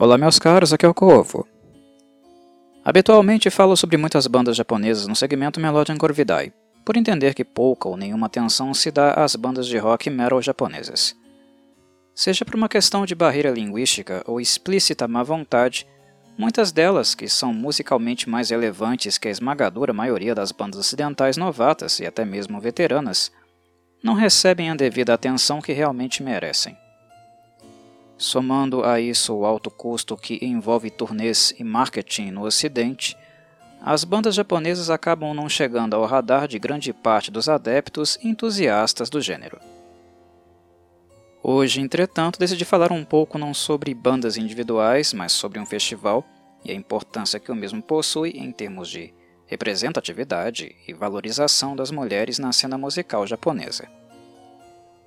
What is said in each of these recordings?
Olá, meus caros, aqui é o Corvo. Habitualmente falo sobre muitas bandas japonesas no segmento Melodian Corvidae, por entender que pouca ou nenhuma atenção se dá às bandas de rock e metal japonesas. Seja por uma questão de barreira linguística ou explícita má vontade, muitas delas, que são musicalmente mais relevantes que a esmagadora maioria das bandas ocidentais novatas e até mesmo veteranas, não recebem a devida atenção que realmente merecem. Somando a isso o alto custo que envolve turnês e marketing no Ocidente, as bandas japonesas acabam não chegando ao radar de grande parte dos adeptos e entusiastas do gênero. Hoje, entretanto, decidi falar um pouco não sobre bandas individuais, mas sobre um festival e a importância que o mesmo possui em termos de representatividade e valorização das mulheres na cena musical japonesa.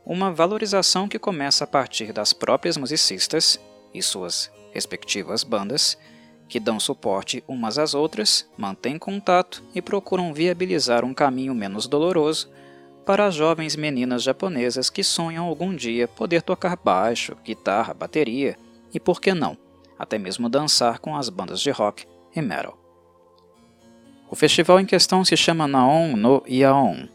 Uma valorização que começa a partir das próprias musicistas e suas respectivas bandas, que dão suporte umas às outras, mantêm contato e procuram viabilizar um caminho menos doloroso para as jovens meninas japonesas que sonham algum dia poder tocar baixo, guitarra, bateria e, por que não, até mesmo dançar com as bandas de rock e metal. O festival em questão se chama Naon no Yaon,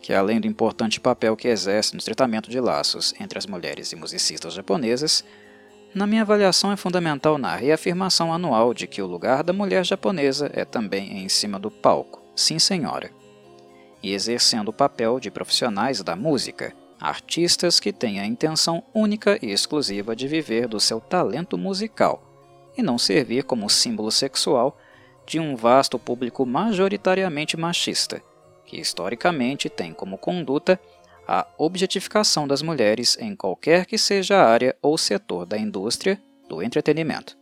que além do importante papel que exerce no estreitamento de laços entre as mulheres e musicistas japonesas, na minha avaliação é fundamental na reafirmação anual de que o lugar da mulher japonesa é também em cima do palco, sim senhora, e exercendo o papel de profissionais da música, artistas que têm a intenção única e exclusiva de viver do seu talento musical, e não servir como símbolo sexual de um vasto público majoritariamente machista, que historicamente tem como conduta a objetificação das mulheres em qualquer que seja a área ou setor da indústria do entretenimento.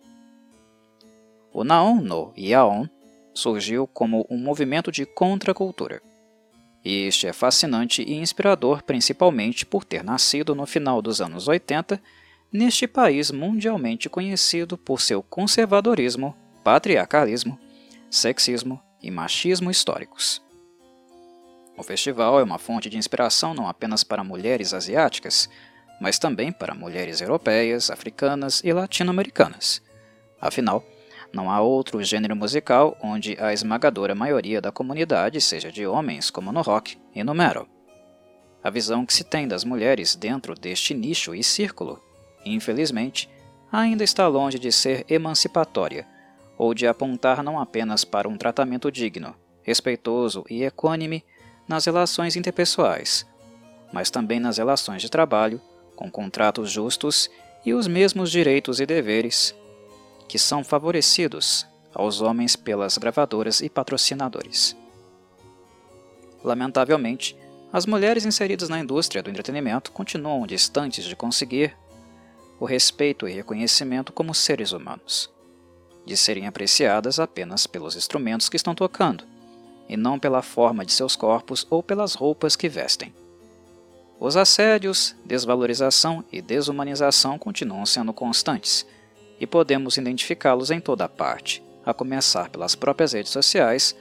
O Naon no Yaon surgiu como um movimento de contracultura. E este é fascinante e inspirador principalmente por ter nascido no final dos anos 80 neste país mundialmente conhecido por seu conservadorismo, patriarcalismo, sexismo e machismo históricos. O festival é uma fonte de inspiração não apenas para mulheres asiáticas, mas também para mulheres europeias, africanas e latino-americanas. Afinal, não há outro gênero musical onde a esmagadora maioria da comunidade seja de homens, como no rock e no metal. A visão que se tem das mulheres dentro deste nicho e círculo, infelizmente, ainda está longe de ser emancipatória ou de apontar não apenas para um tratamento digno, respeitoso e equânime nas relações interpessoais, mas também nas relações de trabalho, com contratos justos e os mesmos direitos e deveres que são favorecidos aos homens pelas gravadoras e patrocinadores. Lamentavelmente, as mulheres inseridas na indústria do entretenimento continuam distantes de conseguir o respeito e reconhecimento como seres humanos, de serem apreciadas apenas pelos instrumentos que estão tocando e não pela forma de seus corpos ou pelas roupas que vestem. Os assédios, desvalorização e desumanização continuam sendo constantes, e podemos identificá-los em toda parte, a começar pelas próprias redes sociais,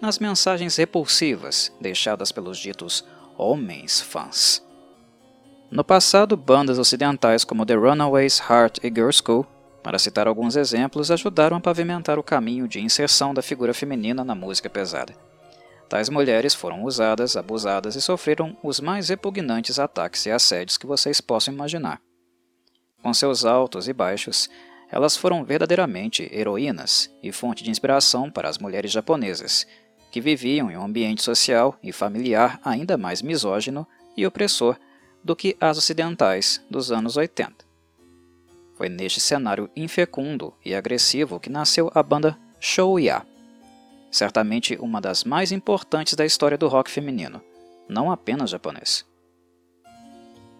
nas mensagens repulsivas deixadas pelos ditos homens fãs. No passado, bandas ocidentais como The Runaways, Heart e Girl School, para citar alguns exemplos, ajudaram a pavimentar o caminho de inserção da figura feminina na música pesada. Tais mulheres foram usadas, abusadas e sofreram os mais repugnantes ataques e assédios que vocês possam imaginar. Com seus altos e baixos, elas foram verdadeiramente heroínas e fonte de inspiração para as mulheres japonesas, que viviam em um ambiente social e familiar ainda mais misógino e opressor do que as ocidentais dos anos 80. Foi neste cenário infecundo e agressivo que nasceu a banda Shouya, certamente uma das mais importantes da história do rock feminino, não apenas japonês.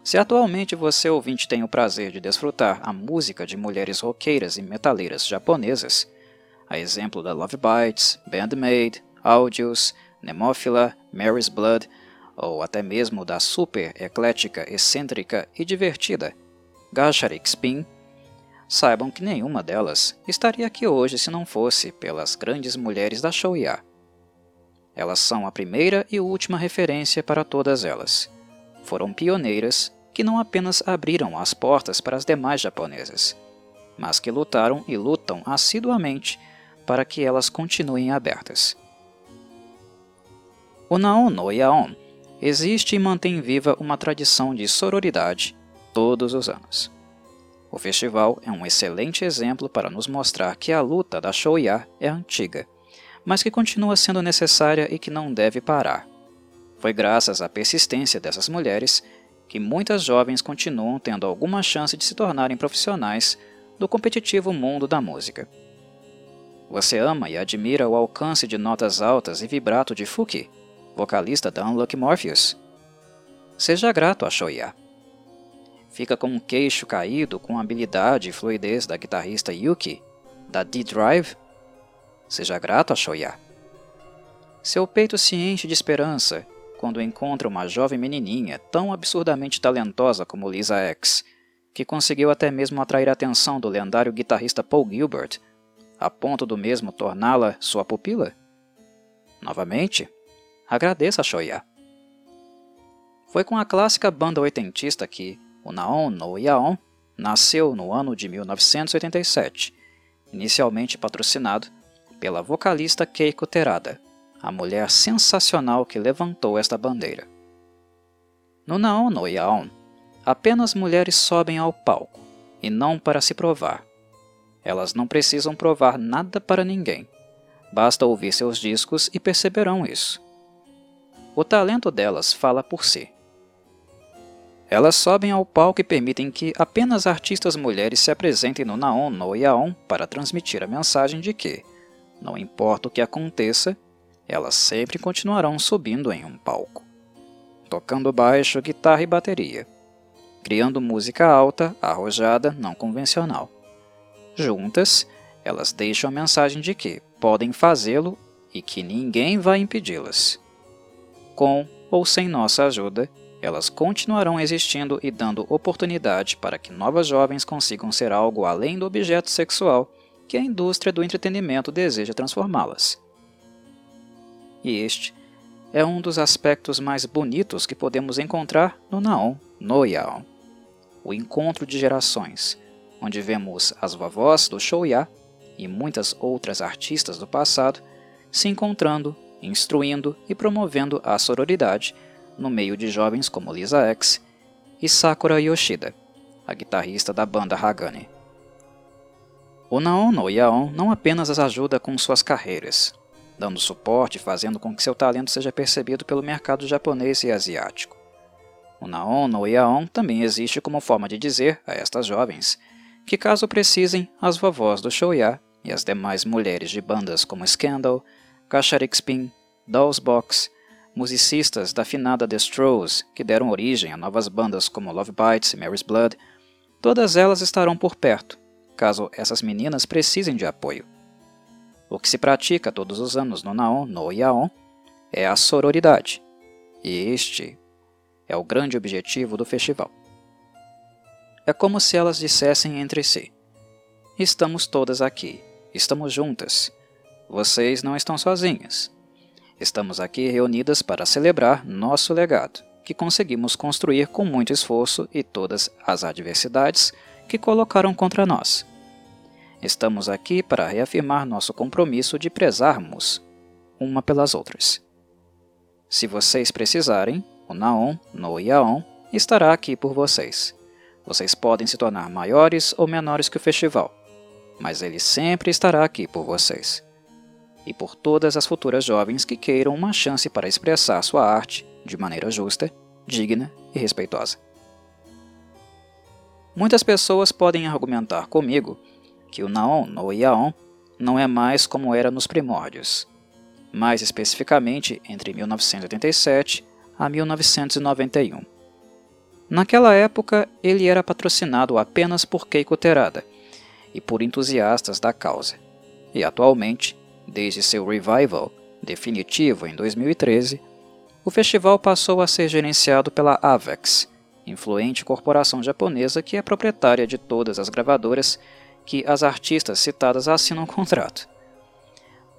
Se atualmente você ouvinte tem o prazer de desfrutar a música de mulheres roqueiras e metaleiras japonesas, a exemplo da Love Bites, Bandmade, Audios, Nemophila, Mary's Blood, ou até mesmo da super eclética, excêntrica e divertida Gasharik Spin, saibam que nenhuma delas estaria aqui hoje se não fosse pelas grandes mulheres da Shouya. Elas são a primeira e última referência para todas elas. Foram pioneiras que não apenas abriram as portas para as demais japonesas, mas que lutaram e lutam assiduamente para que elas continuem abertas. O Naon no Yaon existe e mantém viva uma tradição de sororidade todos os anos. O festival é um excelente exemplo para nos mostrar que a luta da Shouya é antiga, mas que continua sendo necessária e que não deve parar. Foi graças à persistência dessas mulheres que muitas jovens continuam tendo alguma chance de se tornarem profissionais do competitivo mundo da música. Você ama e admira o alcance de notas altas e vibrato de Fuki, vocalista da Unlucky Morpheus. Seja grato a Shoya. Fica com um queixo caído com a habilidade e fluidez da guitarrista Yuki, da D-Drive. Seja grato a Shoya. Seu peito se enche de esperança quando encontra uma jovem menininha tão absurdamente talentosa como Lisa X, que conseguiu até mesmo atrair a atenção do lendário guitarrista Paul Gilbert, a ponto do mesmo torná-la sua pupila? Novamente, Agradeça a Shoya. Foi com a clássica banda oitentista que o Naon no Yaon nasceu no ano de 1987, inicialmente patrocinado pela vocalista Keiko Terada, a mulher sensacional que levantou esta bandeira. No Naon no Yaon, apenas mulheres sobem ao palco, e não para se provar. Elas não precisam provar nada para ninguém. Basta ouvir seus discos e perceberão isso. O talento delas fala por si. Elas sobem ao palco e permitem que apenas artistas mulheres se apresentem no Naon no Yaon para transmitir a mensagem de que, não importa o que aconteça, elas sempre continuarão subindo em um palco, tocando baixo, guitarra e bateria, criando música alta, arrojada, não convencional. Juntas, elas deixam a mensagem de que podem fazê-lo e que ninguém vai impedi-las com ou sem nossa ajuda, elas continuarão existindo e dando oportunidade para que novas jovens consigam ser algo além do objeto sexual que a indústria do entretenimento deseja transformá-las. E este é um dos aspectos mais bonitos que podemos encontrar no Naon no Yaon, o encontro de gerações, onde vemos as vovós do Shouya e muitas outras artistas do passado se encontrando instruindo e promovendo a sororidade no meio de jovens como Lisa X e Sakura Yoshida, a guitarrista da banda Hagane. O Naon no Yaon não apenas as ajuda com suas carreiras, dando suporte e fazendo com que seu talento seja percebido pelo mercado japonês e asiático. O Naon no Yaon também existe como forma de dizer a estas jovens que, caso precisem, as vovós do Shouya e as demais mulheres de bandas como Scandal, Kasharik Spin, Dolls Box, musicistas da finada The Strohs, que deram origem a novas bandas como Love Bites e Mary's Blood, todas elas estarão por perto, caso essas meninas precisem de apoio. O que se pratica todos os anos no Naon, no Yaon, é a sororidade, e este é o grande objetivo do festival. É como se elas dissessem entre si: Estamos todas aqui, estamos juntas, vocês não estão sozinhas. Estamos aqui reunidas para celebrar nosso legado, que conseguimos construir com muito esforço e todas as adversidades que colocaram contra nós. Estamos aqui para reafirmar nosso compromisso de prezarmos uma pelas outras. Se vocês precisarem, o Naon no Yaon estará aqui por vocês. Vocês podem se tornar maiores ou menores que o festival, mas ele sempre estará aqui por vocês e por todas as futuras jovens que queiram uma chance para expressar sua arte de maneira justa, digna e respeitosa. Muitas pessoas podem argumentar comigo que o Naon no Yaon não é mais como era nos primórdios, mais especificamente entre 1987 a 1991. Naquela época, ele era patrocinado apenas por Keiko Terada e por entusiastas da causa, e atualmente Desde seu revival definitivo em 2013, o festival passou a ser gerenciado pela Avex, influente corporação japonesa que é proprietária de todas as gravadoras que as artistas citadas assinam contrato.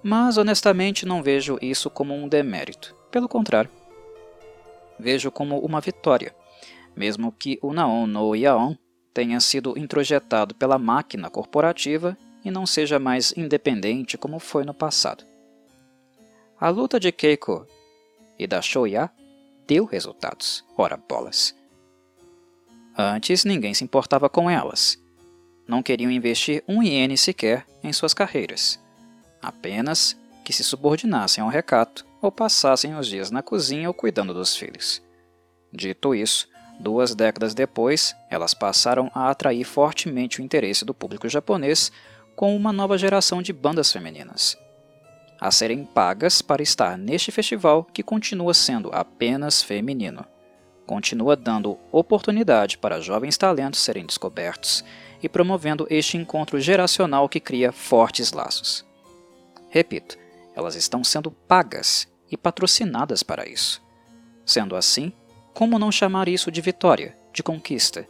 Mas honestamente não vejo isso como um demérito, pelo contrário. Vejo como uma vitória, mesmo que o Naon no Yaon tenha sido introjetado pela máquina corporativa e não seja mais independente como foi no passado. A luta de Keiko e da Shoya deu resultados, ora bolas. Antes ninguém se importava com elas. Não queriam investir um iene sequer em suas carreiras. Apenas que se subordinassem ao recato ou passassem os dias na cozinha ou cuidando dos filhos. Dito isso, duas décadas depois, elas passaram a atrair fortemente o interesse do público japonês com uma nova geração de bandas femininas, a serem pagas para estar neste festival que continua sendo apenas feminino. Continua dando oportunidade para jovens talentos serem descobertos e promovendo este encontro geracional que cria fortes laços. Repito, elas estão sendo pagas e patrocinadas para isso. Sendo assim, como não chamar isso de vitória, de conquista?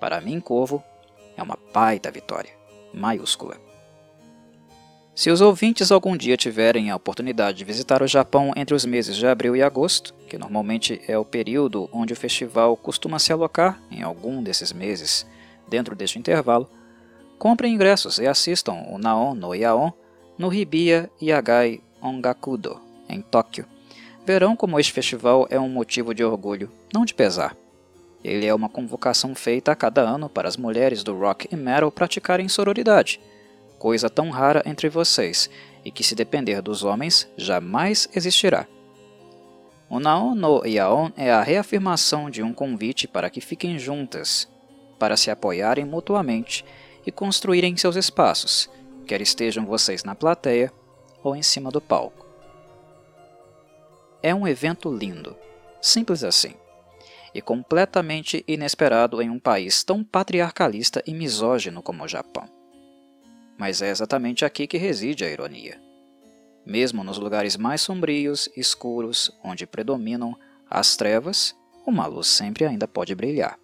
Para mim, Corvo, é uma baita vitória, maiúscula. Se os ouvintes algum dia tiverem a oportunidade de visitar o Japão entre os meses de abril e agosto, que normalmente é o período onde o festival costuma se alocar em algum desses meses, dentro deste intervalo, comprem ingressos e assistam o Naon no Yaon no Hibiya Yagai Ongakudo, em Tóquio. Verão como este festival é um motivo de orgulho, não de pesar. Ele é uma convocação feita a cada ano para as mulheres do rock e metal praticarem sororidade, coisa tão rara entre vocês e que, se depender dos homens, jamais existirá. O Naon no Yaon é a reafirmação de um convite para que fiquem juntas, para se apoiarem mutuamente e construírem seus espaços, quer estejam vocês na plateia ou em cima do palco. É um evento lindo, simples assim, e completamente inesperado em um país tão patriarcalista e misógino como o Japão. Mas é exatamente aqui que reside a ironia. Mesmo nos lugares mais sombrios, escuros, onde predominam as trevas, uma luz sempre ainda pode brilhar.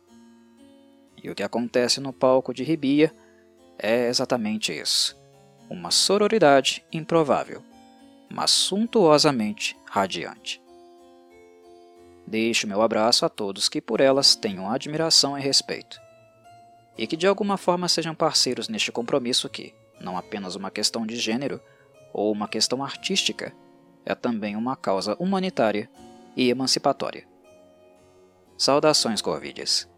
E o que acontece no palco de Ribia é exatamente isso uma sororidade improvável, mas suntuosamente radiante. Deixo meu abraço a todos que por elas tenham admiração e respeito, e que de alguma forma sejam parceiros neste compromisso que, não apenas uma questão de gênero ou uma questão artística, é também uma causa humanitária e emancipatória. Saudações, Corvides!